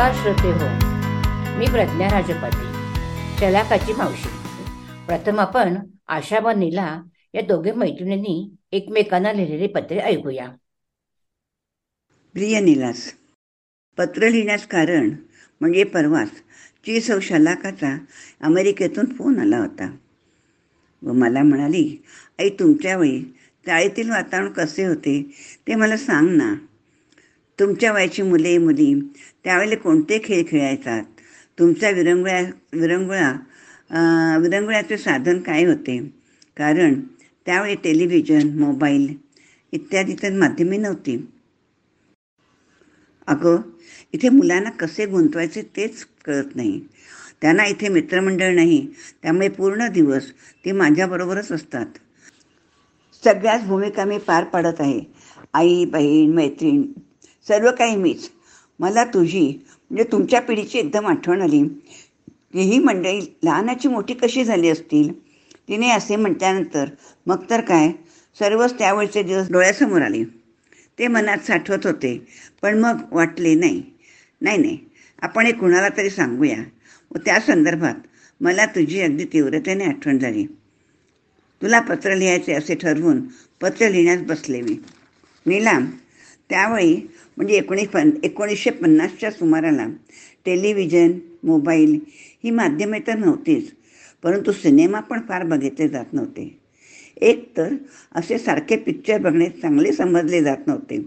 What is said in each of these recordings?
नमस्कार श्रोते हो मी प्रज्ञा राजपती शलाकाची मावशी. प्रथम आपण आशा व नीला या दोघे मैत्रिणींनी एकमेकांना लिहिलेले पत्रे ऐकूया. प्रिय निलास पत्र लिहिण्यास कारण म्हणजे परवाच ची सौ शलाकाचा अमेरिकेतून फोन आला होता. व मला म्हणाली आई तुमच्या वेळी चाळीतील वातावरण कसे होते ते मला सांग ना. तुमच्या वयाची मुले मुली त्यावेळेला कोणते खेळ खेळायचात? तुमच्या विरंगुळ्या विरंगुळा विरंगुळ्याचे साधन काय होते? कारण त्यावेळी टेलिव्हिजन मोबाईल इत्यादी तर माध्यमे नव्हती. अगं इथे मुलांना कसे गुंतवायचे तेच कळत नाही. त्यांना इथे मित्रमंडळ नाही. त्यामुळे पूर्ण दिवस ते माझ्याबरोबरच असतात. सगळ्याच भूमिका मी पार पाडत आहे. आई बहीण मैत्रीण सर्व काही मीच. मला तुझी म्हणजे तुमच्या पिढीची एकदम आठवण आली. की ही मंडळी लहानाची मोठी कशी झाली असतील? तिने असे म्हटल्यानंतर मग तर काय? सर्वच त्यावेळचे दिवस डोळ्यासमोर आले. ते मनात साठवत होते पण मग वाटले नाही. नाही नाही आपण हे कुणाला तरी सांगूया. व त्या संदर्भात मला तुझी अगदी तीव्रतेने आठवण झाली. तुला पत्र लिहायचे असे ठरवून पत्र लिहिण्यास बसले मी. नीलाम त्यावेळी म्हणजे एकोणीस पन एकोणीसशे पन्नासच्या सुमाराला टेलिव्हिजन मोबाईल ही माध्यमे तर नव्हतीच परंतु सिनेमा पण फार बघितले जात नव्हते. एक तर असे सारखे पिक्चर बघणे चांगले समजले जात नव्हते.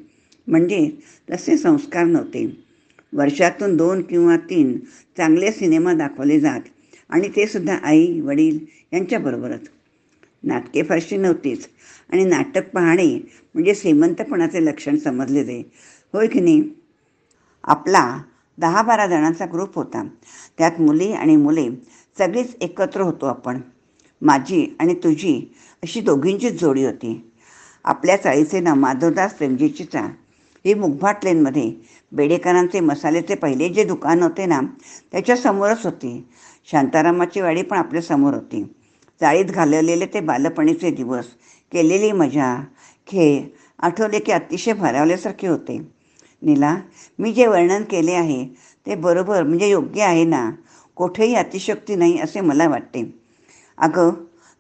म्हणजे तसे संस्कार नव्हते. वर्षातून दोन किंवा तीन चांगले सिनेमा दाखवले जात आणि ते सुद्धा आई वडील यांच्याबरोबरच नाटके फारशी नव्हतीच आणि नाटक पाहणे म्हणजे श्रीमंतपणाचे लक्षण समजले जाई होय की नाही? आपला दहा बारा जणांचा ग्रुप होता. त्यात मुली आणि मुले सगळीच एकत्र होतो आपण. माझी आणि तुझी अशी दोघींचीच जोडी होती. आपल्या चाळीचे ना माधवदास प्रेमजीचीचा. ही मुगभाट लेनमध्ये बेडेकरांचे मसाल्याचे पहिले जे दुकान होते ना त्याच्यासमोरच होती. शांतारामाची वाडी पण आपल्यासमोर होती. चाळीत घालवलेले ते बालपणीचे दिवस. केलेली मजा खेळ आठवले की अतिशय भरावल्यासारखे होते. नीला मी जे वर्णन केले आहे ते बरोबर म्हणजे योग्य आहे ना? कुठेही अतिशक्ती नाही असे मला वाटते. अगं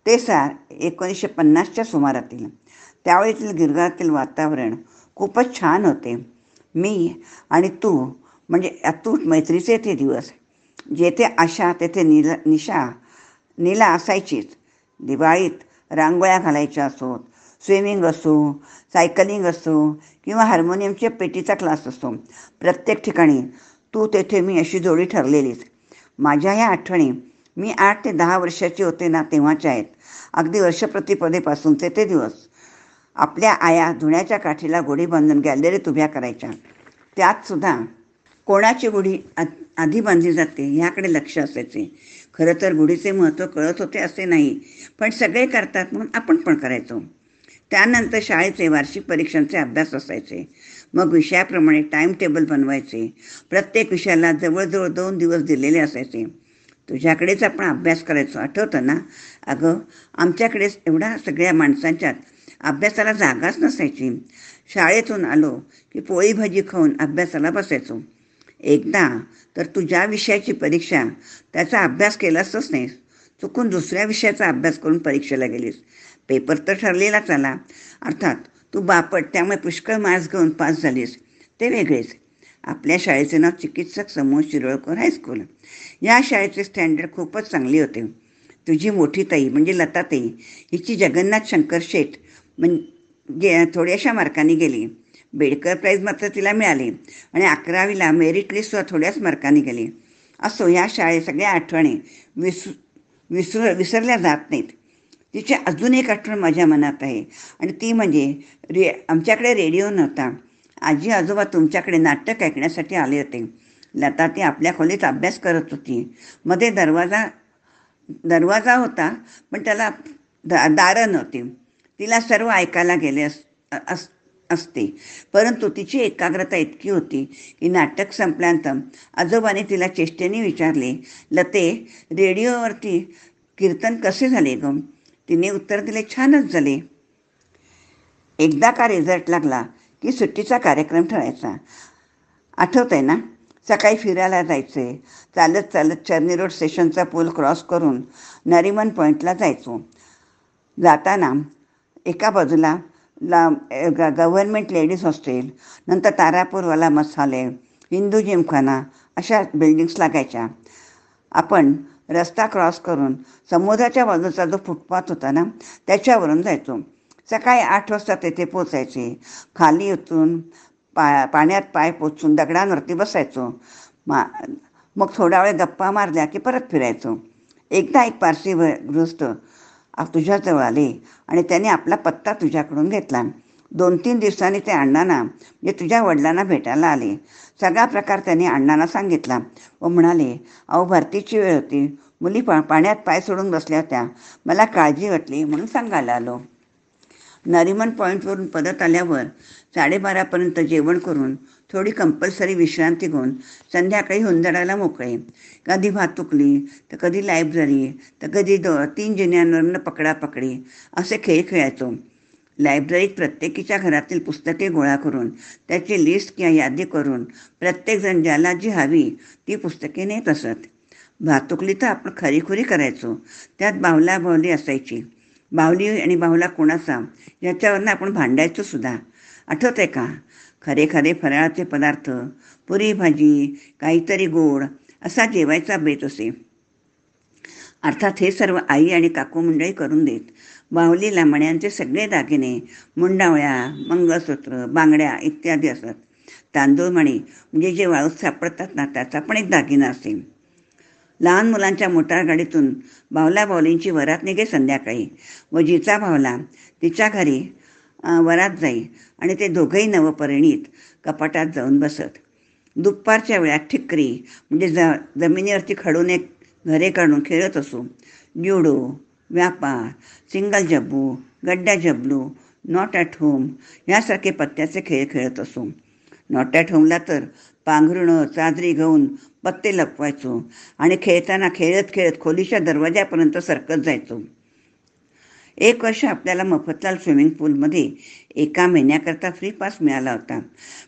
ते सार एकोणीसशे पन्नासच्या सुमारातील. त्यावेळेतील गिरगारातील वातावरण खूपच छान होते. मी आणि तू म्हणजे अतूट मैत्रीचे ते दिवस. जेथे आशा तेथे निला निशा नीला असायचीच. दिवाळीत रांगोळ्या घालायच्या असोत स्विमिंग असो सायकलिंग असो किंवा हार्मोनियमच्या पेटीचा क्लास असो प्रत्येक ठिकाणी तू तेथे मी अशी जोडी ठरलेलीच. माझ्या ह्या आठवणी मी आठ ते दहा वर्षाची होते ना तेव्हाच्या आहेत. अगदी वर्षप्रतिपदेपासूनचे ते दिवस. आपल्या आया धुण्याच्या काठीला गोडी बांधून गॅलरीत उभ्या करायच्या. त्यात सुद्धा कोणाची गुढी आधी बांधली जाते ह्याकडे लक्ष असायचे. खरं तर गुढीचे महत्त्व कळत होते असे नाही पण सगळे करतात म्हणून आपण पण करायचो. त्यानंतर शाळेचे वार्षिक परीक्षांचे अभ्यास असायचे. मग विषयाप्रमाणे टाइम टेबल बनवायचे. प्रत्येक विषयाला जवळजवळ दोन दिवस दिलेले असायचे. तुझ्याकडेच आपण अभ्यास करायचो आठवतं ना? अगं आमच्याकडेच एवढ्या सगळ्या माणसांच्यात अभ्यासाला जागाच नसायची. शाळेतून आलो की पोळी भाजी खाऊन अभ्यासाला बसायचो. एकदा तर तू ज्या विषयाची परीक्षा त्याचा अभ्यास केलासच नाही चुकून दुसऱ्या विषयाचा अभ्यास करून परीक्षेला गेलीस. पेपर तर ठरलेलाच आला अर्थात तू बापट त्यामुळे पुष्कळ मार्क्स घेऊन पास झालीस. ते वेगळेच. आपल्या शाळेचे नाव चिकित्सक समूह शिरोळकर हायस्कूल या शाळेचे स्टँडर्ड खूपच चांगले होते. तुझी मोठी ताई म्हणजे लताताई हिची जगन्नाथ शंकर शेठ म्हणजे थोड्याशा मार्कांनी गेली. बेडकर प्राईज मात्र तिला मिळाली. आणि अकरावीला मेरिट लिस्टवर थोड्याच मार्कांनी गेली. असो या शाळेत सगळ्या आठवणी विस विसर विसरल्या जात नाहीत. तिची अजून एक आठवण माझ्या मनात आहे. आणि ती म्हणजे रे आमच्याकडे रेडिओ नव्हता. आजी आजोबा तुमच्याकडे नाटक ऐकण्यासाठी आले होते. लता ती आपल्या खोलीत अभ्यास करत होती. मध्ये दरवाजा दरवाजा होता पण त्याला दा दारं नव्हती. तिला सर्व ऐकायला गेले अस अस असते. परंतु तिची एकाग्रता इतकी होती की नाटक संपल्यानंतर आजोबाने तिला चेष्टेने विचारले लते रेडिओवरती कीर्तन कसे झाले ग? तिने उत्तर दिले छानच झाले. एकदा का रिझल्ट लागला की सुट्टीचा कार्यक्रम ठरायचा आठवत आहे ना? सकाळी फिरायला जायचे. चालत चालत चर्नी रोड स्टेशनचा पूल क्रॉस करून नरिमन पॉईंटला जायचो. जाताना एका बाजूला ला गव्हर्नमेंट लेडीज हॉस्टेल नंतर तारापूरवाला मसाले हिंदू जिमखाना अशा बिल्डिंग्स लागायच्या. आपण रस्ता क्रॉस करून समुद्राच्या बाजूचा जो फुटपाथ होता ना त्याच्यावरून जायचो. सकाळी आठ वाजता तेथे पोचायचे खाली उतरून पा पाण्यात पाय पोचून दगडांवरती बसायचो. मा मग थोडा वेळ गप्पा मारल्या की परत फिरायचो. एकदा एक पारसी गृहस्थ तुझ्याजवळ आले आणि त्याने आपला पत्ता तुझ्याकडून घेतला. दोन तीन दिवसांनी ते अण्णांना म्हणजे तुझ्या वडिलांना भेटायला आले. सगळा प्रकार त्यांनी अण्णांना सांगितला. व म्हणाले अहो भरतीची वेळ होती. मुली पा पाण्यात पाय सोडून बसल्या होत्या. मला काळजी वाटली म्हणून सांगायला आलो. नरिमन पॉईंटवरून परत आल्यावर साडेबारापर्यंत जेवण करून थोडी कंपल्सरी विश्रांती घेऊन संध्याकाळी हुंदडायला मोकळे. कधी भातुकली तर कधी लायब्ररी तर कधी दो तीन जिन्यांवरनं पकडापकडी असे खेळ खेळायचो. लायब्ररीत प्रत्येकीच्या घरातील पुस्तके गोळा करून त्याची लिस्ट किंवा यादी करून प्रत्येकजण ज्याला जी हवी ती पुस्तके नेत असत भातुकली तर आपण खरीखुरी करायचो. त्यात बावला बावली असायची. बावली आणि बाहुला कोणाचा? याच्यावरनं आपण भांडायचो सुद्धा. आठवत आहे का? खरे खरे फराळाचे पदार्थ पुरी भाजी काहीतरी गोड असा जेवायचा बेत असे. अर्थात हे सर्व आई आणि काकू मंडळी करून देत. बाहुलीला मण्यांचे सगळे दागिने मुंडावळ्या मंगळसूत्र बांगड्या इत्यादी असतात. तांदूळ मणी म्हणजे जे वाळूत सापडतात ना त्याचा पण एक दागिना असे लहान मुलांच्या मोटार गाडीतून बावला बावलींची वरात निघे संध्याकाळी व जिचा भावला तिच्या घरी वरात जाई आणि ते दोघंही नवपरिणीत कपाटात जाऊन बसत. दुपारच्या वेळात ठिकरी म्हणजे ज जमिनीवरती खडून एक घरे काढून खेळत असू ज्युडो व्यापार सिंगल जब्बू गड्ड्या जबलू नॉट ॲट होम यासारखे पत्त्याचे खेळ खेळत असू. नॉट ॲट होमला तर पांघरुणं चादरी घेऊन पत्ते लपवायचो आणि खेळताना खेळत खेळत खोलीच्या दरवाज्यापर्यंत सरकत जायचो. एक वर्ष आपल्याला मफतलाल स्विमिंग पूलमध्ये एका महिन्याकरता फ्री पास मिळाला होता.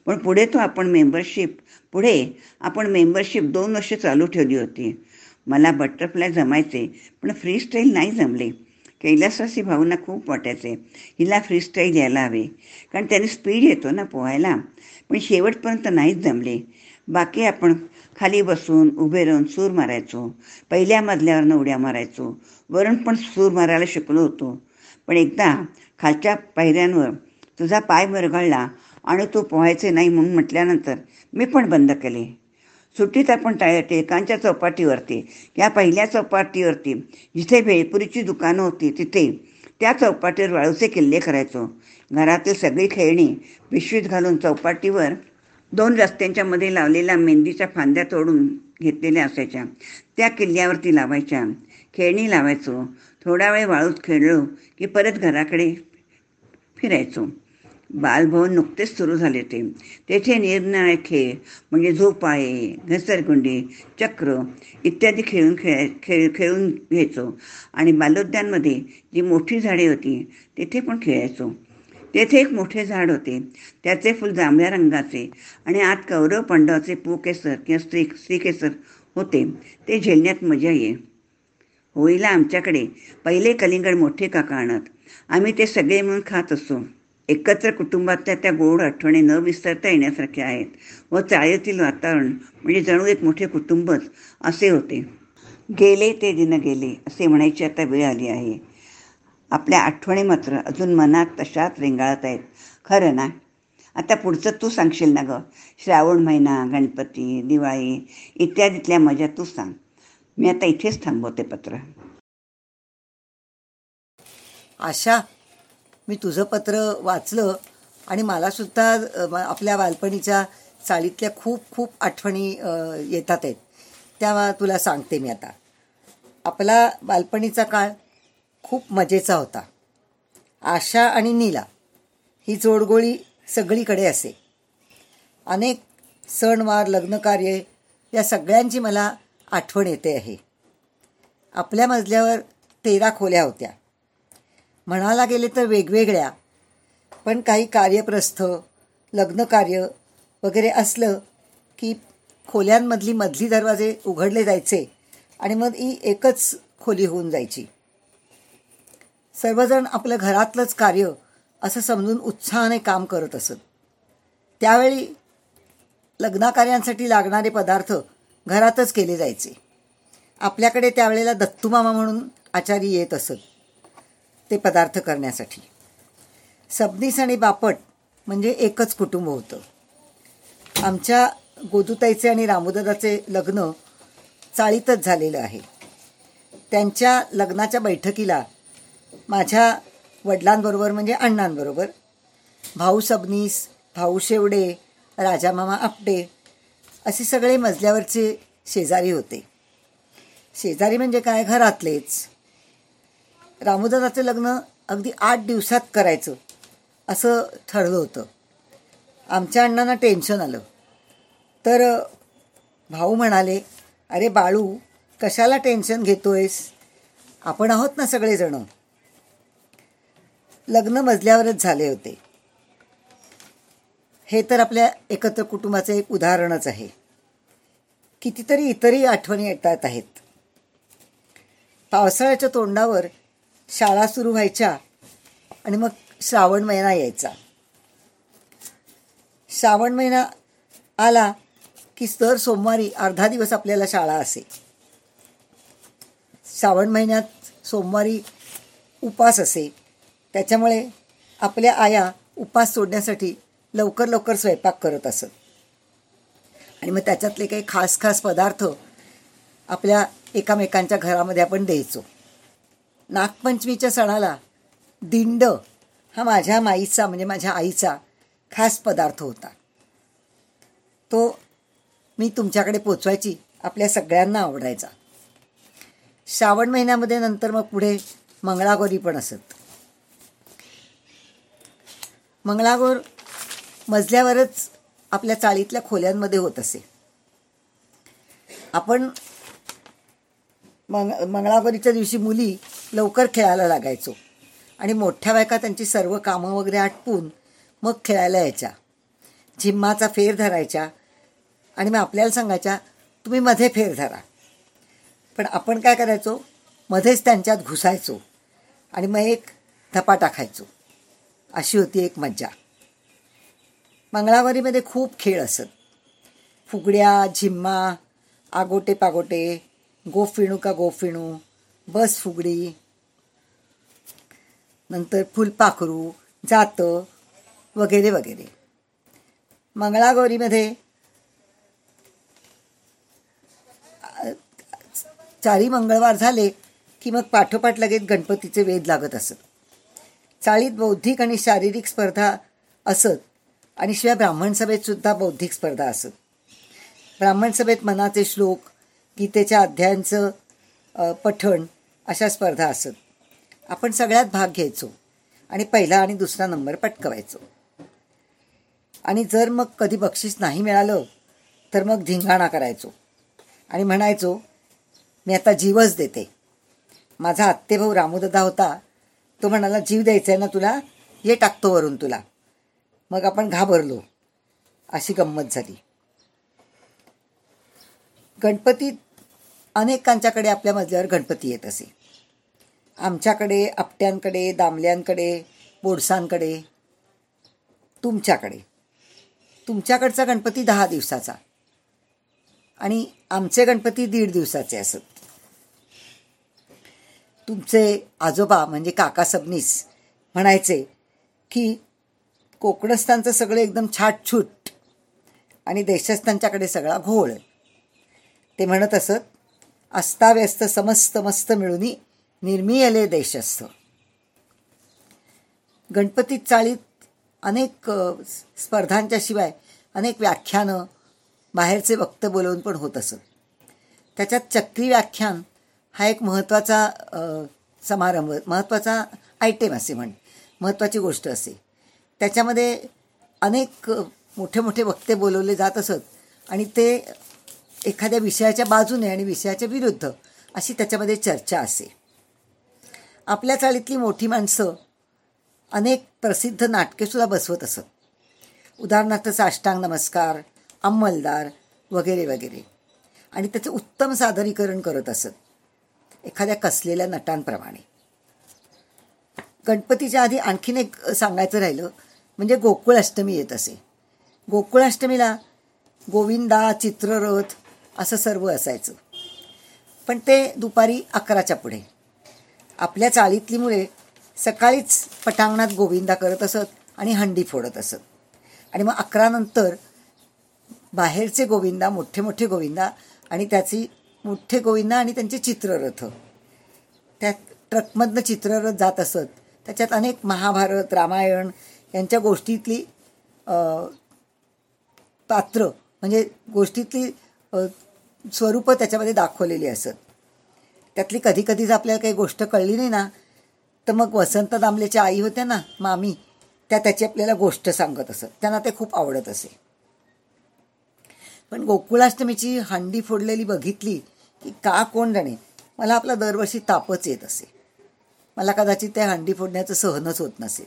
पण पुढे तो आपण मेंबरशिप पुढे आपण मेंबरशिप दोन वर्ष चालू ठेवली होती. मला बटरफ्लाय जमायचे पण फ्रीस्टाईल नाही जमले. कैलासवासी भाऊंना खूप वाटायचे. हिला फ्रीस्टाईल यायला हवे. कारण त्याने स्पीड येतो ना पोहायला. पण शेवटपर्यंत नाहीच जमले. बाकी आपण खाली बसून उभे राहून सूर मारायचो. पहिल्या मजल्यावरनं उड्या मारायचो. वरून पण सूर मारायला शिकलो होतो. पण एकदा खालच्या पायऱ्यांवर तुझा पाय मरगळला आणि तू पोहायचे नाही म्हणून म्हटल्यानंतर मी पण बंद केले. सुट्टीत आपण टाय एकांच्या चौपाटीवरती या पहिल्या चौपाटीवरती जिथे भेळपुरीची दुकानं होती तिथे त्या चौपाटीवर वाळूचे किल्ले करायचो. घरातील सगळी खेळणी पिशवीत घालून चौपाटीवर दोन रस्त्यांच्या मध्ये लावलेल्या मेंदीच्या फांद्या तोडून घेतलेल्या असायच्या. त्या किल्ल्यावरती लावायच्या. खेळणी लावायचो. थोडा वेळ वाळूत खेळलो की परत घराकडे फिरायचो. बालभवन नुकतेच सुरू झाले होते. तेथे निरनिराळे खेळ म्हणजे झोपाळे घसरगुंडी चक्र इत्यादी खेळून खेळ खेळ खेळून घ्यायचो. आणि बालोद्यानमध्ये जी मोठी झाडे होती तेथे पण खेळायचो. तेथे एक मोठे झाड होते. त्याचे फुल जांभळ्या रंगाचे आणि आत कौरव पंडवाचे केसर किंवा स्त्री श्रीकेसर होते. ते झेलण्यात मजा ये. होळीला आमच्याकडे पहिले कलिंगड मोठे काका आणत. आम्ही ते सगळे म्हणून खात असतो एकत्र कुटुंबातल्या त्या गोड आठवणी न विसरता येण्यासारख्या आहेत. व चाळीतील वातावरण म्हणजे जणू एक मोठे कुटुंबच असे होते. गेले ते दिन गेले असे म्हणायची आता वेळ आली आहे. आपल्या आठवणी मात्र अजून मनात तशाच रेंगाळत आहेत. खरं ना? आता पुढचं तू सांगशील ना गं? श्रावण महिना गणपती दिवाळी इत्यादीतल्या मजा तू सांग. मी आता इथेच थांबवते पत्र. आशा मी तुझं पत्र वाचलं आणि मलासुद्धा आपल्या बालपणीच्या चाळीतल्या खूप खूप आठवणी येतात आहेत. त्या तुला सांगते मी आता. आपला बालपणीचा काळ खूप मजेचा होता. आशा आणि नीला ही जोडगोळी सगळीकडे असे. अनेक सणवार लग्नकार्य या सगळ्यांची मला आठवण येते आहे. आपल्या मजल्यावर तेरा खोल्या होत्या. म्हणायला गेले तर वेगवेगळ्या. पण काही कार्यप्रस्थ लग्नकार्य वगैरे असलं की खोल्यांमधली मधली दरवाजे उघडले जायचे आणि मग ही एकच खोली होऊन जायची. सर्वजण आपलं घरातलंच कार्य असं समजून उत्साहाने काम करत असत. त्यावेळी लग्नाकार्यांसाठी लागणारे पदार्थ घरातच केले जायचे. आपल्याकडे त्यावेळेला दत्तूमामा म्हणून आचारी येत असत. ते पदार्थ करण्यासाठी. सबनीस आणि बापट म्हणजे एकच कुटुंब होतं. आमच्या गोदुताईचे आणि रामोदराचे लग्न चाळीतच झालेलं आहे. त्यांच्या लग्नाच्या बैठकीला माझ्या वडिलांबरोबर म्हणजे अण्णांबरोबर भाऊ सबनीस भाऊ शेवडे राजामामा आपटे असे सगळे मजल्यावरचे शेजारी होते. शेजारी म्हणजे काय? घरातलेच. रामोदराचं लग्न अगदी आठ दिवसात करायचं असं ठरलं होतं. आमच्या अण्णांना टेन्शन आलं. तर भाऊ म्हणाले अरे बाळू कशाला टेन्शन घेतोयस? आपण आहोत ना सगळेजणं. लग्न मजल्यावरच झाले होते. हे तर आपल्या एकत्र कुटुंबाचं एक उदाहरणच आहे. कितीतरी इतरही आठवणी येतात आहेत. पावसाळ्याच्या तोंडावर शाळा सुरू व्हायच्या आणि मग श्रावण महिना यायचा. श्रावण महिना आला की दर सोमवारी अर्धा दिवस आपल्याला शाळा असे. श्रावण महिन्यात सोमवारी उपास असे. त्याच्यामुळे आपल्या आया उपास सोडण्यासाठी लवकर लवकर स्वयंपाक करत असत. आणि मग त्याच्यातले काही खास खास पदार्थ आपल्या एकामेकांच्या घरामध्ये आपण द्यायचो. नागपंचमीच्या सणाला दिंड हा माझ्या माईचा म्हणजे माझ्या आईचा खास पदार्थ होता. तो मी तुमच्याकडे पोचवायची आपल्या सगळ्यांना आवडायचा. श्रावण महिन्यामध्ये नंतर मग पुढे मंगळागौरी पण असत. मंगळागौर मजल्यावरच आपल्या चाळीतल्या खोल्यांमध्ये होत असे. आपण मंग मंगळागौरीच्या दिवशी मुली लवकर खेळायला लागायचो. आणि मोठ्या बायका त्यांची सर्व कामं वगैरे आटपून मग खेळायला यायच्या. झिम्माचा फेर धरायच्या. आणि मग आपल्याला सांगायच्या तुम्ही मध्ये फेर धरा. पण आपण काय करायचो? मध्येच त्यांच्यात घुसायचो. आणि मग एक धपा टाकायचो. अशी होती एक मज्जा. मंगळावारीमध्ये खूप खेळ असत. फुगड्या झिम्मा आगोटे पागोटे गोफिणू का गोफिणू बस फुगडी नंतर फुलपाखरू जातं वगैरे वगैरे. मंगळागौरीमध्ये चारी मंगळवार झाले की मग पाठोपाठ लगेच गणपतीचे वेध लागत असत. चाळीत बौद्धिक आणि शारीरिक स्पर्धा असत आणि शिवाय ब्राह्मण सभेत सुद्धा बौद्धिक स्पर्धा असत. ब्राह्मण सभेत मनाचे श्लोक गीतेच्या अध्यायांचं पठण अशा स्पर्धा असत. आपण सगळ्यात भाग घ्यायचो आणि पहिला आणि दुसरा नंबर पटकवायचो. आणि जर मग कधी बक्षीस नाही मिळालं तर मग धिंगाणा करायचो. आणि म्हणायचो मी आता जीवच देते. माझा आत्तेभाऊ रामूदादा होता तो म्हणाला जीव द्यायचा आहे ना तुला ये टाकतो वरून तुला. मग आपण घाबरलो. अशी गंमत झाली. गणपतीत अनेकांच्याकडे आपल्या मजल्यावर गणपती येत असे. आमच्याकडे आपट्यांकडे दामल्यांकडे बोडसांकडे तुमच्याकडे. तुमच्याकडचा गणपती दहा दिवसाचा. आणि आमचे गणपती दीड दिवसाचे असत. तुमचे आजोबा म्हणजे काका सबनीस म्हणायचे की कोकणस्थांचं सगळं एकदम छाटछूट आणि देशस्थांच्याकडे सगळा घोळ. ते म्हणत असत अस्ताव्यस्त समस्त मस्त मिळून निर्मियले देशस्थ. गणपती चाळीत अनेक स्पर्धांच्या शिवाय अनेक व्याख्यानं बाहेरचे वक्त बोलवून पण होत असत. त्याच्यात चक्री व्याख्यान हा एक महत्त्वाचा समारंभ महत्त्वाचा आयटेम असे म्हण महत्त्वाची गोष्ट असे. त्याच्यामध्ये अनेक मोठे मोठे वक्ते बोलवले जात असत आणि ते एखाद्या विषयाच्या बाजूने आणि विषयाच्या विरुद्ध अशी त्याच्यामध्ये चर्चा असे. आपल्या चाळीतली मोठी माणसं अनेक प्रसिद्ध नाटकेसुद्धा बसवत असत. उदाहरणार्थ साष्टांग नमस्कार अंमलदार वगैरे वगैरे. आणि त्याचं उत्तम सादरीकरण करत असत. एखाद्या कसलेल्या नटांप्रमाणे. गणपतीच्या आधी आणखीन एक सांगायचं राहिलं म्हणजे गोकुळाष्टमी येत असे. गोकुळाष्टमीला गोविंदा चित्ररथ असं सर्व असायचं. पण ते दुपारी अकराच्या पुढे. आपल्या चाळीतली मुले सकाळीच पटांगणात गोविंदा करत असत आणि हंडी फोडत असत. आणि मग अकरानंतर बाहेरचे गोविंदा मोठे मोठे गोविंदा आणि त्याची मोठे गोविंदा आणि त्यांचे चित्ररथ. त्या ट्रकमधनं चित्ररथ जात असत. त्याच्यात अनेक महाभारत रामायण यांच्या गोष्टीतली पात्र म्हणजे गोष्टीतली स्वरूपं त्याच्यामध्ये दाखवलेली असत. त्यातली कधी कधी जर आपल्याला काही गोष्ट कळली नाही ना तर मग वसंत दामलेच्या आई होत्या ना मामी त्या त्याची आपल्याला गोष्ट सांगत असत. त्यांना ते खूप आवडत असे. पण गोकुळाष्टमीची हंडी फोडलेली बघितली की का कोण जाणे? मला आपला दरवर्षी तापच येत असे. मला कदाचित त्या हंडी फोडण्याचं सहनच होत नसेल.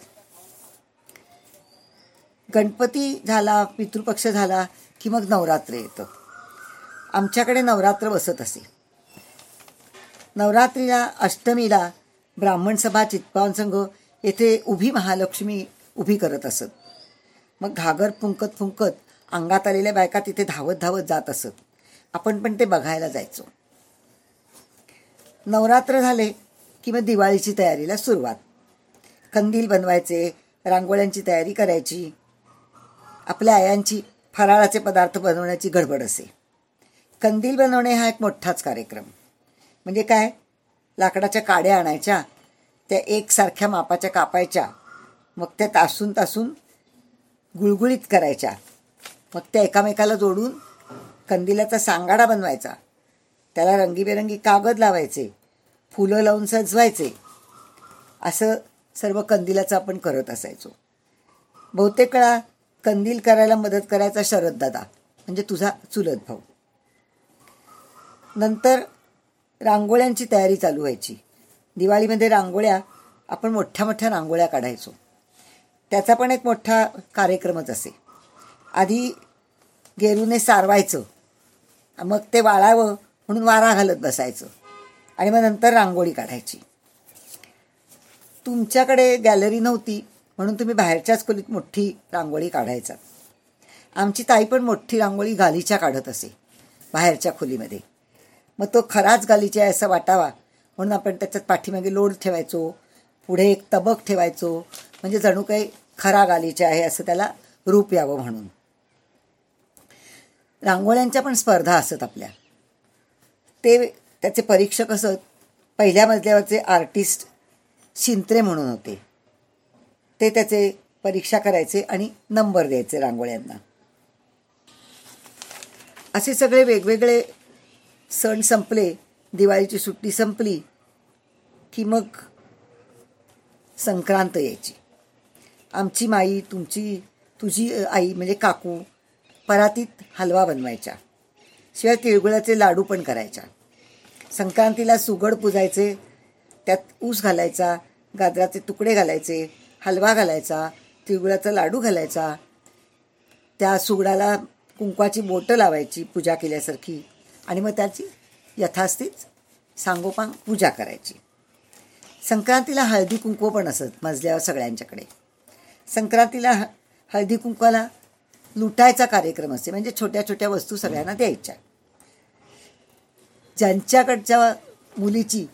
गणपती झाला पितृपक्ष झाला की मग नवरात्र येतं. आमच्याकडे नवरात्र बसत असे. नवरात्रीला अष्टमीला ब्राह्मण सभा चित्पावन संघ येथे उभी महालक्ष्मी उभी करत असत. मग घागर फुंकत फुंकत अंगात आलेल्या बायका तिथे धावत धावत जात असत. आपण पण ते बघायला जायचो. नवरात्र झाले की मग दिवाळीची तयारीला सुरुवात. कंदील बनवायचे रांगोळ्यांची तयारी करायची. आपल्या आयांची फराळाचे पदार्थ बनवण्याची गडबड असे. कंदील बनवणे हा एक मोठाच कार्यक्रम. म्हणजे काय? लाकडाच्या काड्या आणायच्या त्या एकसारख्या मापाच्या कापायच्या मग त्या तासून तासून गुळगुळीत करायच्या. मग त्या एकामेकाला जोडून कंदिलाचा सांगाडा बनवायचा. त्याला रंगीबेरंगी कागद लावायचे फुलं लावून सजवायचे. असं सर्व कंदिलाचं आपण करत असायचो. बहुतेक वेळा कंदील करायला मदत करायचा शरद दादा म्हणजे तुझा चुलत भाऊ. नंतर रांगोळ्यांची तयारी चालू व्हायची. दिवाळीमध्ये रांगोळ्या आपण मोठ्या मोठ्या रांगोळ्या काढायचो. त्याचा पण एक मोठा कार्यक्रमच असे. आधी गेरूने सारवायचं. मग ते वाळावं म्हणून वारा घालत बसायचं. आणि मग नंतर रांगोळी काढायची. तुमच्याकडे गॅलरी नव्हती म्हणून तुम्ही बाहेरच्याच खोलीत मोठी रांगोळी काढायचा. आमची ताई पण मोठी रांगोळी गालीच्या काढत असे बाहेरच्या खोलीमध्ये. मग तो खराच गालीचे आहे असं वाटावा. म्हणून आपण त्याच्यात पाठीमागे लोड ठेवायचो. पुढे एक तबक ठेवायचो. म्हणजे जणू काही खरा गालीचे आहे असं त्याला रूप यावं म्हणून. रांगोळ्यांच्या पण स्पर्धा असत आपल्या. ते त्याचे परीक्षक असत. पहिल्या मजल्यावरचे आर्टिस्ट शिंत्रे म्हणून होते. ते त्याचे परीक्षा करायचे आणि नंबर द्यायचे रांगोळ्यांना. असे सगळे वेगवेगळे सण संपले दिवाळीची सुट्टी संपली की मग संक्रांत यायची. आमची माई तुमची तुझी आई म्हणजे काकू परातीत हलवा बनवायच्या. शिवाय तिळगुळाचे लाडू पण करायच्या. संक्रांतीला सुगड पुजायचे त्यात ऊस घालायचा गाजराचे तुकडे घालायचे हलवा घालायचा तिळगुळाचा लाडू घालायचा. त्या सुगडाला कुंकवाची बोटं लावायची पूजा केल्यासारखी. आणि मग त्याची यथास्थित सांगोपांग पूजा करायची. संक्रांतीला हळदी कुंकू पण असत मजल्यावर सगळ्यांच्याकडे. संक्रांतीला ह हळदी कुंकवाला लुटायचा कार्यक्रम असते म्हणजे छोट्या छोट्या वस्तू सगळ्यांना द्यायच्या. ज्यांच्याकडच्या मुलीची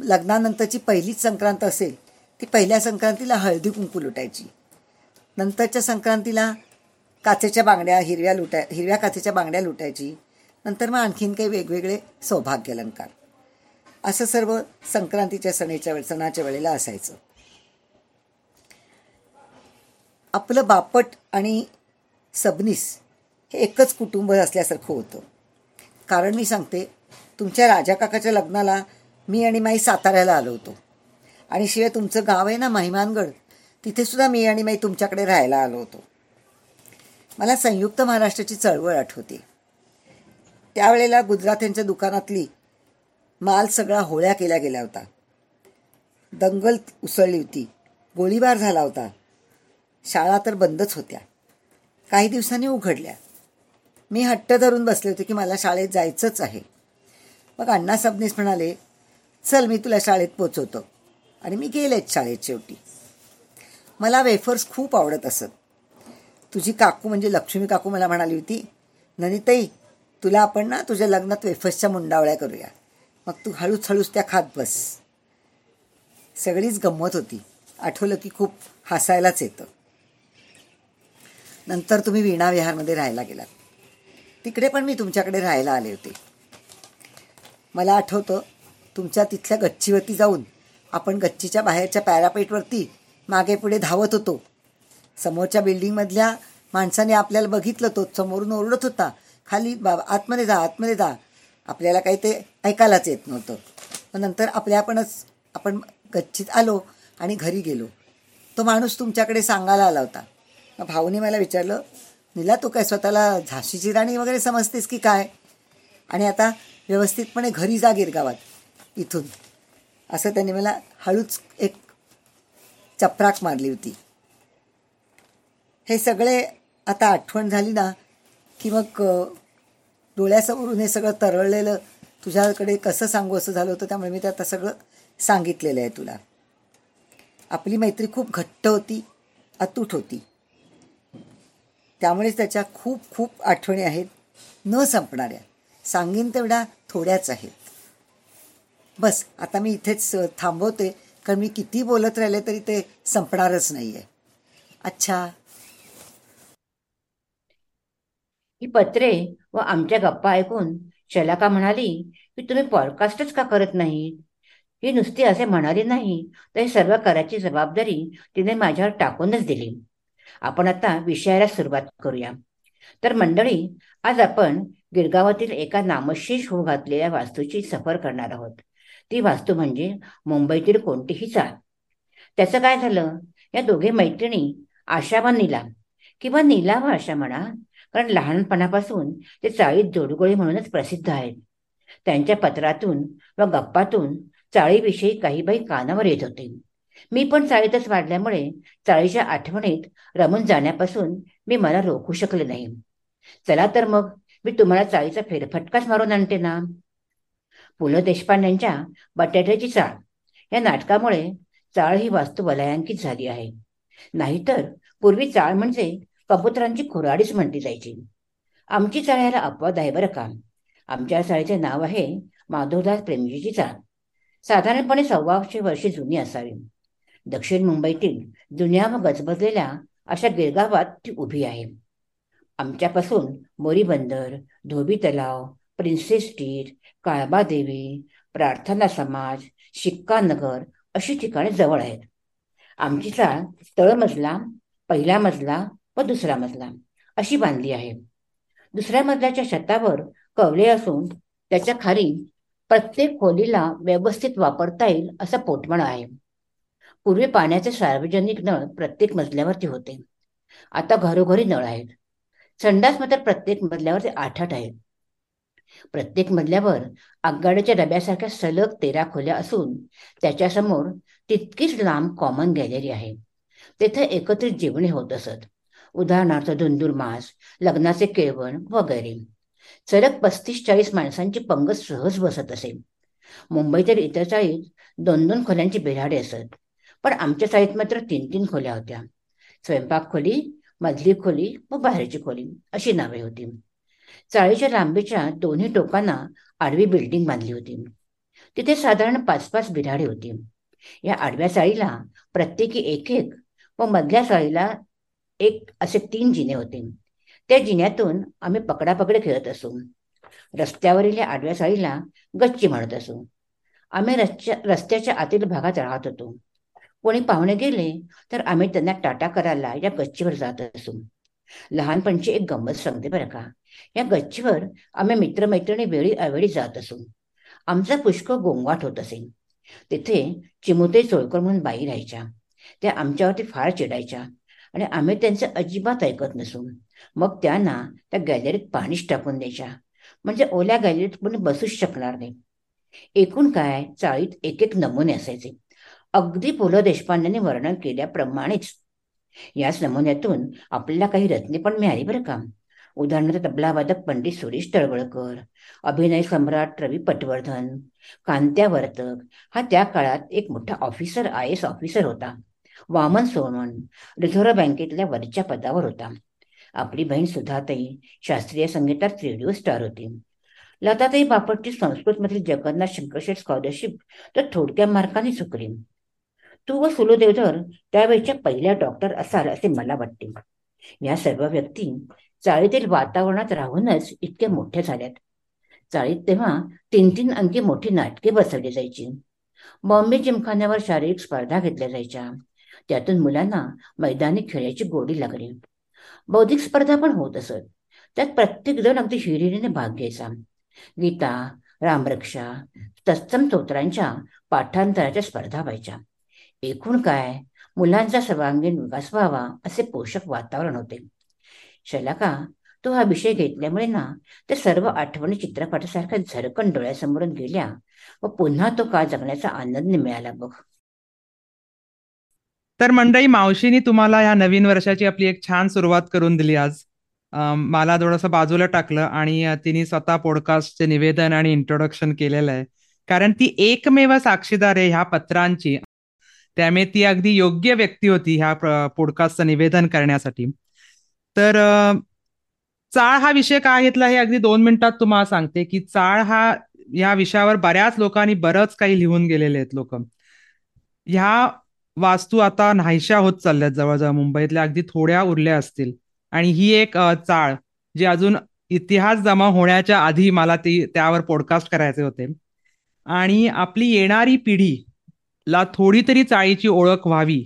लग्नानंतरची पहिलीच संक्रांत असेल ती पहिल्या संक्रांतीला हळदी कुंकू लुटायची. नंतरच्या संक्रांतीला काचेच्या बांगड्या हिरव्या लुटाय हिरव्या काचेच्या बांगड्या लुटायची. नंतर मग आणखीन काही वेगवेगळे सौभाग्य अलंकार असं सर्व संक्रांतीच्या सणीच्या वेळ सणाच्या वेळेला असायचं. आपलं बापट आणि सबनीस हे एकच कुटुंब असल्यासारखं होतं. कारण मी सांगते तुमच्या राजा काकाच्या लग्नाला मी आणि माई साताऱ्याला आलो होतो. आणि शिवाय तुमचं गाव आहे ना महिमानगड तिथेसुद्धा मी आणि माई तुमच्याकडे राहायला आलो होतो. मला संयुक्त महाराष्ट्राची चळवळ आठवते. त्यावेळेला गुजरात यांच्या दुकानातली माल सगळा होळ्या केला गेला होता. दंगल उसळली होती. गोळीबार झाला होता. शाळा तर बंदच होत्या. काही दिवसांनी उघडल्या. मी हट्ट धरून बसले होते की मला शाळेत जायचंच आहे. मग अण्णा सबनीस म्हणाले चल मी तुला शाळेत पोचवतो. आणि मी गेलेच शाळेत शेवटी. मला वेफर्स खूप आवडत असत. तुझी काकू म्हणजे लक्ष्मी काकू मला म्हणाली होती ननिताई तुला आपण ना तुझ्या लग्नात वेफसच्या मुंडावळ्या करूया. मग तू हळूच हळूच त्या खात बस. सगळीच गंमत होती. आठवलं की खूप हसायलाच येतं. नंतर तुम्ही वीणा विहारमध्ये राहायला गेलात. तिकडे पण मी तुमच्याकडे राहायला आले होते. मला आठवतं तुमच्या तिथल्या गच्चीवरती जाऊन आपण गच्चीच्या बाहेरच्या पॅरापेटवरती मागे पुढे धावत होतो. समोरच्या बिल्डिंगमधल्या माणसाने आपल्याला बघितलं तो समोरून ओरडत होता. खाली बा आतमध्ये जा आतमध्ये जा. आपल्याला काही ते ऐकायलाच येत नव्हतं. मग नंतर आपल्या आपणच आपण गच्छित आलो आणि घरी गेलो. तो माणूस तुमच्याकडे सांगायला आला होता. मग भाऊने मला विचारलं निला तू काय स्वतःला झाशीची राणी वगैरे समजतेस की काय? आणि आता व्यवस्थितपणे घरी जा गिरगावात इथून. असं त्यांनी मला हळूच एक चपराक मारली होती. हे सगळे आता आठवण झाली ना की मग डोळ्यासमोरून हे सगळं तरळलेलं तुझ्याकडे कसं सांगू असं झालं होतं त्यामुळे मी ते आता सगळं सांगितलेलं आहे तुला. आपली मैत्री खूप घट्ट होती अतूट होती. त्यामुळेच त्याच्या खूप खूप आठवणी आहेत न संपणाऱ्या. सांगीन तेवढ्या थोड्याच आहेत. बस आता मी इथेच थांबवते कारण मी किती बोलत राहिले तरी ते संपणारच नाही आहे अच्छा. ही पत्रे व आमच्या गप्पा ऐकून शलाका म्हणाली की तुम्ही पॉडकास्टच का करत नाही? ही नुसती असे म्हणाली नाही तर हे सर्व करायची जबाबदारी तिने माझ्यावर टाकूनच दिली. आपण आता विषयाला सुरुवात करूया. तर मंडळी आज आपण गिरगावातील एका नामशेष होऊ घातलेल्या वास्तूची सफर करणार आहोत. ती वास्तू म्हणजे मुंबईतील कोणतीही चाळ. त्याचं काय झालं? या दोघे मैत्रिणी आशा व नीला किंवा नीला व आशा म्हणा कारण लहानपणापासून ते चाळीत जोडगोळी म्हणूनच प्रसिद्ध आहेत. त्यांच्या पत्रातून व गप्पातून चाळीविषयी काही बाई कानावर येत होते. मी पण चाळीतच वाढल्यामुळे चाळीच्या आठवणीत रमून जाण्यापासून मी मला रोखू शकले नाही. चला तर मग मी तुम्हाला चाळीचा फेरफटकाच मारून आणते ना? पु ल देशपांड्यांच्या बटाट्याची चाळ. या नाटकामुळे चाळ ही वास्तू वलयांकित झाली आहे. नाहीतर पूर्वी चाळ म्हणजे कबुतरांची खुराडीच म्हटली जायची. आमची चाळ्याला अपवाद आहे बरं का? आमच्या चाळीचे नाव आहे माधवदास प्रेमजीची चाळ. साधारणपणे सव्वाशे वर्षे जुनी असावी. दक्षिण मुंबईतील जुन्या व गजबजलेल्या अशा गिरगावात ती उभी आहे. आमच्यापासून मोरी बंदर धोबी तलाव प्रिन्सेस स्ट्रीट काळबा देवी प्रार्थना समाज शिक्कानगर अशी ठिकाणे जवळ आहेत. आमची चाळ तळमजला पहिला मजला व दुसरा मजला. अशी बांधली आहे. दुसऱ्या मजल्याच्या छतावर कवले असून त्याच्याखाली प्रत्येक खोलीला व्यवस्थित वापरता येईल असा पोटमळ आहे. पूर्वी पाण्याचे सार्वजनिक नळ प्रत्येक मजल्यावरती होते. आता घरोघरी नळ आहेत. संडास मात्र प्रत्येक मजल्यावरती आठ आठ आहेत. प्रत्येक मजल्यावर आगगाड्याच्या डब्यासारख्या सलग तेरा खोल्या असून त्याच्यासमोर तितकीच लांब कॉमन गॅलरी आहे. तेथे एकत्रित जेवणे होत असत. उदाहरणार्थ धुंदुरमास लग्नाचे केळवण वगैरे. सलग पस्तीस चाळीस माणसांची पंगत सहज बसत असे. तर इतर चाळीत दोन दोन खोल्यांची बिराडे असत पण आमच्या चाळीत मात्र तीन तीन खोल्या होत्या. स्वयंपाक खोली मधली खोली व बाहेरची खोली अशी नावे होती. चाळीच्या लांबीच्या दोन्ही टोकांना आडवी बिल्डिंग बांधली होती. तिथे साधारण पाच पाच बिराडे होती. या आडव्या चाळीला प्रत्येकी एक एक व मधल्या चाळीला एक असे तीन जिने होते. त्या जिन्यातून आम्ही पकडापकडी खेळत असू. रस्त्यावरील या आडव्या साळीला गच्ची म्हणत असू. आम्ही रस्त्या रस्त्याच्या आतील भागात राहत होतो. कोणी पाहुणे गेले तर आम्ही त्यांना टाटा करायला या गच्चीवर जात असू. लहानपणची एक गंमत सांगते बरं का. या गच्चीवर आम्ही मित्रमैत्रिणी वेळी अवेळी जात असू. आमचा पुष्कळ गोंगाट होत असे. तिथे चिमुते चोळकर म्हणून बाई राहायच्या. त्या आमच्यावरती फार चिडायच्या. आणि आम्ही त्यांचं अजिबात ऐकत नसून. मग त्यांना त्या गॅलरीत पाणीच टाकून द्यायच्या. म्हणजे ओल्या गॅलरीत कोणी बसूच शकणार नाही. एकूण काय चाळीत एक एक नमुने असायचे. अगदी पु ल देशपांडेने वर्णन केल्याप्रमाणेच. याच नमुन्यातून आपल्याला काही रत्ने पण मिळाली बरं का. उदाहरणार्थ तबलावादक पंडित सुरेश तळवळकर अभिनय सम्राट रवी पटवर्धन कांत्या वर्तक हा त्या काळात एक मोठा ऑफिसर आय एस ऑफिसर होता. वामन सोमन रिझर्व्ह बँकेतल्या वरच्या पदावर होता. आपली बहीण सुधाताई शास्त्रीय संगीतात रेडिओ स्टार होती. लताताई बापटची संस्कृतमधील जगन्नाथ शंकरशेठ स्कॉलरशिप तर थोडक्या मार्काने चुकली. तू व सुलो देवधर त्यावेळेच्या पहिल्या डॉक्टर असाल असे मला वाटते. या सर्व व्यक्ती चाळीतील वातावरणात राहूनच इतक्या मोठ्या झाल्यात. चाळीत तेव्हा तीन तीन अंकी मोठी नाटके बसवली जायची. बॉम्बे जिमखान्यावर शारीरिक स्पर्धा घेतल्या जायच्या. त्यातून मुलांना मैदानी खेळाची गोडी लागली. बौद्धिक स्पर्धा पण होत असत. त्यात प्रत्येक जण अगदी हिरिरीने भाग घ्यायचा. गीता रामरक्षा तत्सम स्तोत्रांच्या पाठांतराच्या स्पर्धा व्हायच्या. एकूण काय? मुलांचा सर्वांगीण विकास व्हावा असे पोषक वातावरण होते. शलाका तो हा विषय घेतल्यामुळे ना ते सर्व आठवणी चित्रपटासारख्या झरकन डोळ्यासमोरून गेल्या व पुन्हा तो काळ जगण्याचा आनंद मिळाला बघ. तर मंडळी मावशीनी तुम्हाला या नवीन वर्षाची आपली एक छान सुरुवात करून दिली आज. मला थोडंसं बाजूला टाकलं आणि तिने स्वतः पॉडकास्टचे निवेदन आणि इंट्रोडक्शन केलेलं आहे. कारण ती एकमेव साक्षीदार आहे ह्या पत्रांची. त्यामुळे ती अगदी योग्य व्यक्ती होती ह्या पॉडकास्टचं निवेदन करण्यासाठी. तर चाळ हा विषय काय घेतला हे अगदी दोन मिनिटात तुम्हाला सांगते की चाळ हा या विषयावर बऱ्याच लोकांनी बरंच काही लिहून गेलेले आहेत लोक. ह्या वास्तू आता नाहीशा होत चालल्यात जवळजवळ मुंबईतल्या अगदी थोड्या उरल्या असतील. आणि ही एक चाळ जी अजून इतिहास जमा होण्याच्या आधी मला ती त्यावर पॉडकास्ट करायचे होते. आणि आपली येणारी पिढी ला थोडी तरी चाळीची ओळख व्हावी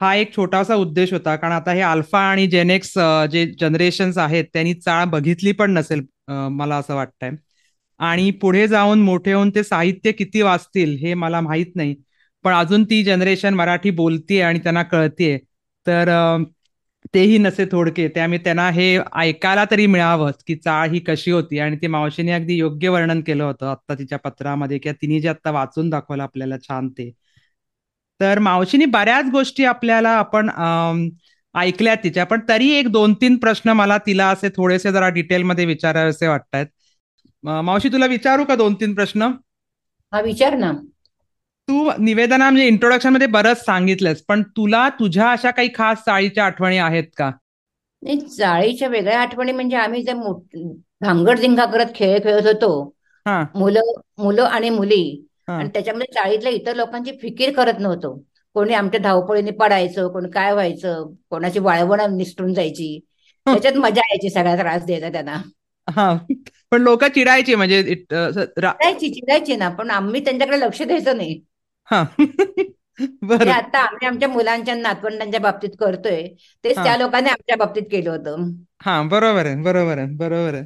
हा एक छोटासा उद्देश होता. कारण आता हे अल्फा आणि जेनेक्स जे जनरेशन्स आहेत त्यांनी चाळ बघितली पण नसेल मला असं वाटतंय. आणि पुढे जाऊन मोठे होऊन ते साहित्य किती वाचतील हे मला माहीत नाही. पण अजून ती जनरेशन मराठी बोलतीये आणि त्यांना कळतीये. तर तेही नसे थोडके. त्यामुळे त्यांना हे ऐकायला तरी मिळावं की चाळ ही कशी होती. आणि ती मावशीने अगदी योग्य वर्णन केलं होतं आता तिच्या पत्रामध्ये किंवा तिने जे आता वाचून दाखवलं आपल्याला छान ते. तर मावशीने बऱ्याच गोष्टी आपल्याला आपण ऐकल्या तिच्या. पण तरी एक दोन तीन प्रश्न मला तिला असे थोडेसे जरा डिटेलमध्ये विचारावेसे वाटतायत. मावशी तुला विचारू का दोन तीन प्रश्न? हा विचार ना. तू निवेदना म्हणजे इंट्रोडक्शनमध्ये बरंच सांगितलंस पण तुला तुझ्या अशा काही खास चाळीच्या आठवणी आहेत का? नाही चाळीच्या वेगळ्या आठवणी म्हणजे आम्ही जे धांगड करत खेळ खेळत होतो. मुलं मुलं आणि मुली. आणि त्याच्यामध्ये चाळीतल्या इतर लोकांची फिकीर करत नव्हतो. कोणी आमच्या धावपळीने पडायचं कोणी काय व्हायचं कोणाची वाळवण निसटून जायची. त्याच्यात मजा यायची सगळा त्रास द्यायचा त्यांना. हा. पण लोक चिडायची म्हणजे चिडायची चिडायची ना पण आम्ही त्यांच्याकडे लक्ष द्यायचं नाही. बरं. आता आम्ही आमच्या मुलांच्या नातवंडांच्या बाबतीत करतोय. तेच त्या लोकांनी आमच्या बाबतीत केलं होतं. हा बरोबर आहे बरोबर आहे बरोबर आहे.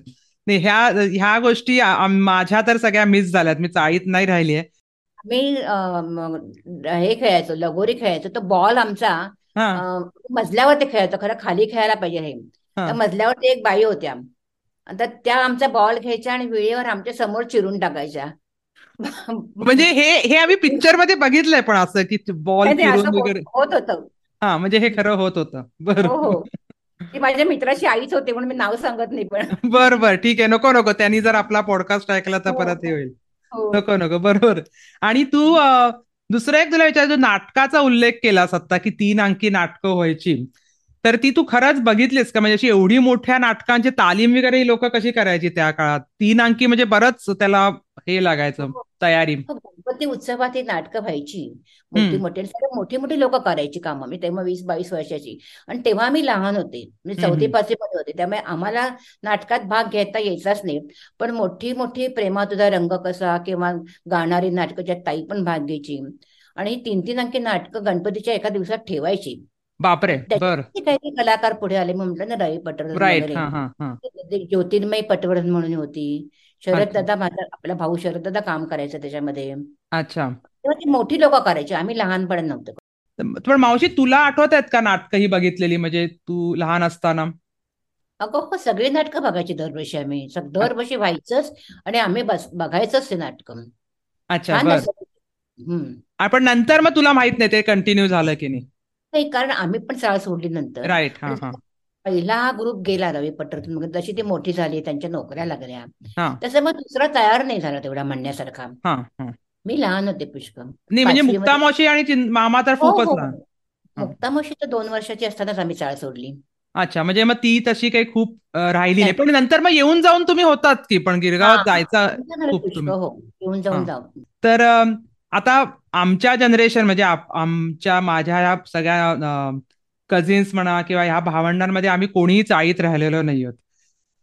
नाही ह्या ह्या गोष्टी माझ्या तर सगळ्या मिस झाल्यात. मी चाळीत नाही राहिली आहे. मी हे खेळायचो लगोरी खेळायचो. तो बॉल आमचा मजल्यावर ते खेळायचो खरं खाली खेळायला पाहिजे हे. तर मजल्यावर एक बाई होत्या. तर त्या आमचा बॉल घ्यायच्या आणि वेळेवर आमच्यासमोर चिरून टाकायच्या. म्हणजे हे हे आम्ही पिक्चरमध्ये बघितलंय पण असं की बॉल वगैरे. होत होतं हा म्हणजे हे खरं होत होतं. बरं. हो, हो. ती माझ्या मित्राची आईच होते म्हणून मी नाव सांगत नाही पण. बर बर. ठीक आहे. नको नको. त्यांनी जर आपला पॉडकास्ट ऐकला तर हो, परत हे होईल. नको नको. बरोबर. आणि तू दुसरं एक तुला विचारतो नाटकाचा उल्लेख केला सत्ता की तीन अंकी नाटकं व्हायची. तर ती तू खरंच बघितलीस का? म्हणजे अशी एवढी मोठ्या नाटकांची तालीम वगैरे लोक कशी करायची त्या काळात? तीन अंकी म्हणजे बरंच त्याला हे लागायचं. तयारी. गणपती उत्सवात ही नाटकं व्हायची. मोठी मोठी मोठी मोठी लोक करायची कामं. मी तेव्हा वीस बावीस वर्षाची. आणि तेव्हा आम्ही लहान होते. म्हणजे चौथी पाचवी मध्ये होते. त्यामुळे आम्हाला नाटकात भाग घेता यायचाच नाही. पण मोठी मोठी प्रेमा तुझा रंग कसा किंवा गाणारी नाटकं ज्यात ताई पण भाग घ्यायची. आणि तीन तीन अंकी नाटकं गणपतीच्या एका दिवसात ठेवायची. बापरे बर. काही कलाकार पुढे आले म्हटलं ना रवी पटवर्धन ज्योतिर्मय पटवर्धन म्हणून होती. शरद दादा माझा आपला भाऊ शरद दादा काम करायचं त्याच्यामध्ये. अच्छा. तेव्हा ती मोठी लोक करायची आम्ही लहानपणी नव्हतो. पण मावशी तुला आठवत आहेत का नाटक ही बघितलेली? म्हणजे तू लहान असताना? अगं हो सगळी नाटकं बघायची दरवर्षी आम्ही. दरवर्षी व्हायचंच आणि आम्ही बघायचंच ते नाटक. अच्छा पण नंतर मग तुला माहीत नाही ते कंटिन्यू झालं की नाही? नाही कारण आम्ही पण शाळा सोडली नंतर. राईट पहिला हा ग्रुप गेला रवी पटवर्धन मग जशी ती मोठी झाली त्यांच्या नोकऱ्या लागल्या. तसं मग दुसरा तयार नाही झाला तेवढा म्हणण्यासारखा. मी लहान होते पुष्कळ. नाही म्हणजे आणि मामा तर हो खूपच हो लहान. हो. तर दोन वर्षाची असतानाच आम्ही शाळा सोडली. अच्छा म्हणजे मग ती तशी काही खूप राहिली नाही. पण नंतर मग येऊन जाऊन तुम्ही होतात की पण गिरगावात जायचा खूप येऊन जाऊन जाऊ. तर आता आमच्या जनरेशन म्हणजे आमच्या माझ्या सगळ्या कझिन्स म्हणा किंवा ह्या भावंडांमध्ये आम्ही कोणीही चाळीत राहिलेलो नाही आहोत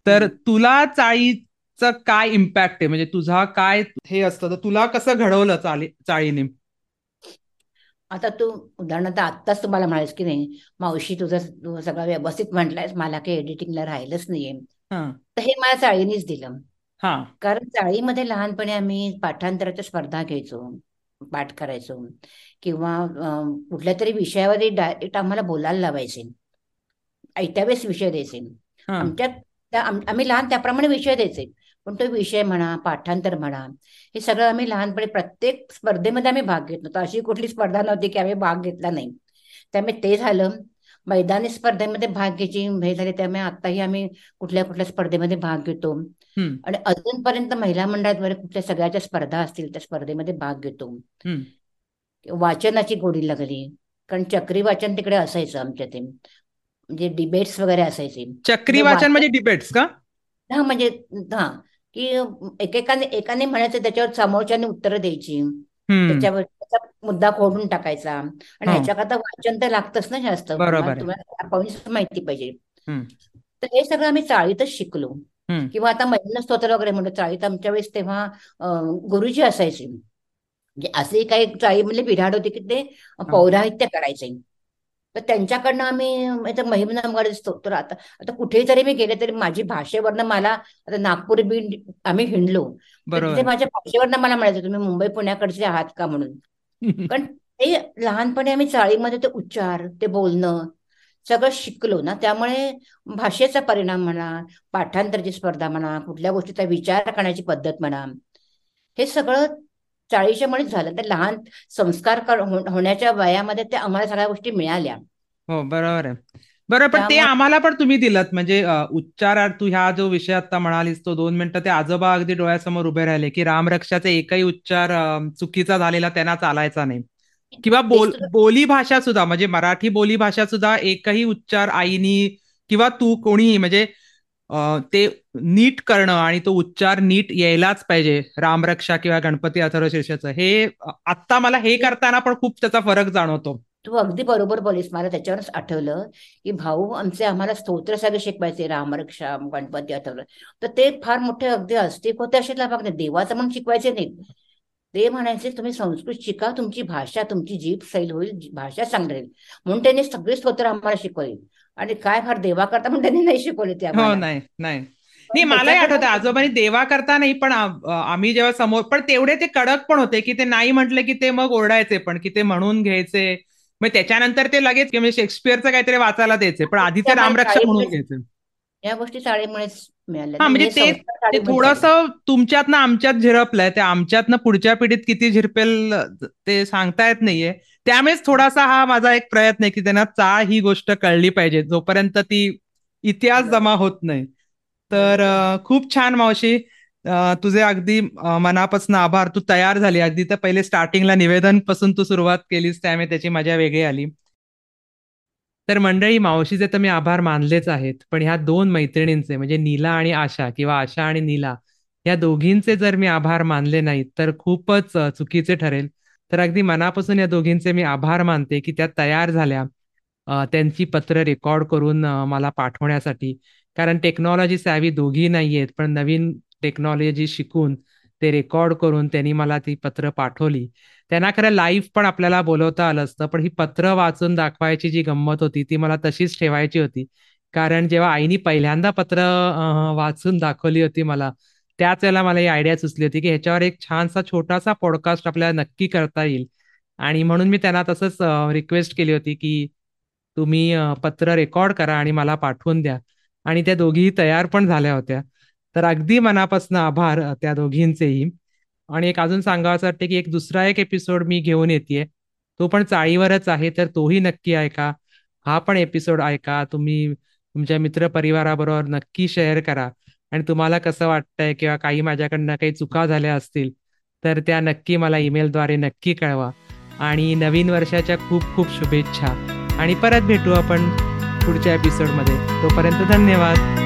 तर. तुला चाळीचं काय इम्पॅक्ट आहे? म्हणजे तुझा काय हे असतं? तर तुला कसं घडवलं चाली चाळीने? आता तू उदाहरणार्थ आत्ताच तुम्हाला म्हणायस की नाही मावशी तुझं तू सगळं व्यवस्थित म्हटलंयस मला काही एडिटिंगला राहिलंच नाहीये. तर हे मला चाळीनीच दिलं. हा. कारण चाळीमध्ये लहानपणी आम्ही पाठांतराच्या स्पर्धा घ्यायचो. पाठ करायचो. किंवा कुठल्या तरी विषयावर डायरेक्ट आम्हाला बोलायला लावायचे. ऐत्यावेळेस विषय द्यायचे. हा. आमच्या त्या आम- आम्ही लहान त्याप्रमाणे विषय द्यायचे. पण तो विषय म्हणा पाठांतर म्हणा हे सगळं आम्ही लहानपणी प्रत्येक स्पर्धेमध्ये आम्ही भाग घेत नव्हतो. अशी कुठली स्पर्धा नव्हती की आम्ही भाग घेतला नाही. त्यामुळे ते झालं. मैदानी स्पर्धेमध्ये भाग घ्यायची हे झाले त्यामुळे आताही आम्ही कुठल्या कुठल्या स्पर्धेमध्ये भाग घेतो. आणि अजूनपर्यंत महिला मंडळात वगैरे कुठल्या सगळ्याच्या स्पर्धा असतील त्या स्पर्धेमध्ये भाग घेतो. वाचनाची गोडी लागली कारण चक्री वाचन तिकडे असायचं आमच्या ते. म्हणजे डिबेट्स वगैरे असायचे. चक्री म्हणजे वाचन म्हणजे डिबेट्स का? हा म्हणजे हा. की एकेकाने एकाने म्हणायचं त्याच्यावर समोरच्याने उत्तरं द्यायची. त्याच्यावर त्याचा मुद्दा खोडून टाकायचा. आणि ह्याच्याकरता वाचन तर लागतच ना जास्त. बरोबर तुम्हाला माहिती पाहिजे. तर हे सगळं आम्ही चाळीतच शिकलो. किंवा आता महिला स्तोत्र वगैरे म्हणतो चाळीत आमच्या वेळेस तेव्हा गुरुजी असायचे. म्हणजे असे काही चाळीमधले बिराड होते की ते पौराहित्य करायचे. तर त्यांच्याकडनं आम्ही आता महिमनामगड स्तोत्र आता आता कुठे जरी मी गेले तरी माझी भाषेवरनं मला आता नागपूर बीड आम्ही हिंडलो. माझ्या भाषेवरनं मला म्हणायचं तुम्ही मुंबई पुण्याकडचे आहात का? म्हणून. कारण ते लहानपणी आम्ही चाळीमध्ये ते उच्चार ते बोलणं सगळं शिकलो ना त्यामुळे भाषेचा परिणाम म्हणा पाठांतरची स्पर्धा म्हणा कुठल्या गोष्टीचा विचार करण्याची पद्धत म्हणा हे सगळं चाळीच्या मुळेच झालं. तर लहान संस्कार कर- होण्याच्या वयामध्ये ते आम्हाला सगळ्या गोष्टी मिळाल्या. हो बरोबर आहे. बरोबर पण ते आम्हाला पण तुम्ही दिलत. म्हणजे उच्चार तू ह्या जो विषय आता म्हणालीस तो दोन मिनिटं ते आजोबा अगदी डोळ्यासमोर उभे राहिले की रामरक्षाचे एकही उच्चार चुकीचा झालेला त्यांना चालायचा नाही. किंवा बोल बोली भाषा सुद्धा म्हणजे मराठी बोली भाषा सुद्धा एकही उच्चार आईनी किंवा तू कोणीही म्हणजे ते नीट करणं आणि तो उच्चार नीट यायलाच पाहिजे रामरक्षा किंवा गणपती अथर्वशीर्षाचं. हे अ, आत्ता मला हे करताना पण खूप त्याचा फरक जाणवतो. तू अगदी बरोबर बोलीस. मला त्याच्यावरच आठवलं की भाऊ आमचे आम्हाला स्तोत्र सगळे शिकवायचे. रामरक्षा गणपती आठवलं. तर ते फार मोठे अगदी अस्तिक होते असे लाभाग नाही देवाचं म्हणून शिकवायचे नाही ते म्हणायचे तुम्ही संस्कृत शिका तुमची भाषा तुमची जीभ सैल होईल भाषा चांगली राहील. म्हणून त्यांनी सगळे स्तोत्र आम्हाला शिकवले. आणि काय फार देवा करता पण त्यांनी नाही शिकवले ते हो नाही नाही. मलाही आठवतं आजोबांनी देवा करता नाही पण आम्ही जेव्हा समोर पण तेवढे ते कडक पण होते की ते नाही म्हटले की ते मग ओरडायचे पण की ते म्हणून घ्यायचे. मग त्याच्यानंतर ते लगेच की म्हणजे शेक्सपियरचं काहीतरी वाचायला द्यायचे पण आधी ते त्यामुळे रामरक्षा म्हणून घ्यायचे. या गोष्टी मिळाल्या. हा म्हणजे हे ते थोडंसं तुमच्यातनं आमच्यात झिरपलंय ते आमच्यातनं पुढच्या पिढीत किती झिरपेल ते सांगता येत नाहीये. त्यामुळेच थोडासा हा माझा एक प्रयत्न आहे की त्यांना चाळ ही गोष्ट कळली पाहिजे जोपर्यंत ती इतिहास जमा होत नाही. तर खूप छान मावशी. तुझे अगदी मनापासून आभार. तू तयार झाली. अगदी तर पहिले स्टार्टिंगला निवेदनपासून तू सुरुवात केलीस त्यामुळे त्याची मजा वेगळी आली. तर मंडळी मावशीचे तर मी आभार मानलेच आहेत. पण ह्या दोन मैत्रिणींचे म्हणजे नीला आणि आशा किंवा आशा आणि नीला या दोघींचे जर मी आभार मानले नाहीत तर खूपच चुकीचे ठरेल. तर अगदी मनापासून या दोघींचे मी आभार मानते की त्या तयार झाल्या त्यांची पत्र रेकॉर्ड करून मला पाठवण्यासाठी. कारण टेक्नॉलॉजी सॅवी दोघी नाही आहेत पण नवीन टेक्नॉलॉजी शिकून ते रेकॉर्ड करून त्यांनी मला ती पत्र पाठवली. त्यांना खरं लाईव्ह पण आपल्याला बोलवता आलं असतं पण ही पत्र वाचून दाखवायची जी गंमत होती ती मला तशीच ठेवायची होती. कारण जेव्हा आईनी पहिल्यांदा पत्र वाचून दाखवली होती मला त्याच वेळेला मला ही आयडिया सुचली होती की ह्याच्यावर एक छानसा छोटासा पॉडकास्ट आपल्याला नक्की करता येईल. आणि म्हणून मी त्यांना तसंच रिक्वेस्ट केली होती की तुम्ही पत्र रेकॉर्ड करा आणि मला पाठवून द्या. आणि त्या दोघीही तयार पण झाल्या होत्या. तर अगदी मनापासून आभार त्या दोघींचेही. आणि एक अजून सांगावं वाटतं की एक दुसरा एक एपिसोड मी घेऊन येते तो पण चाळीवरच आहे तर तोही नक्की ऐका. हा पण एपिसोड ऐका. तुम्ही तुमच्या मित्रपरिवाराबरोबर नक्की शेअर करा. आणि तुम्हाला कसं वाटतंय किंवा काही माझ्याकडनं काही चुका झाल्या असतील तर त्या नक्की मला ईमेलद्वारे नक्की कळवा. आणि नवीन वर्षाच्या खूप खूप शुभेच्छा. आणि परत भेटू आपण पुढच्या एपिसोडमध्ये तोपर्यंत धन्यवाद.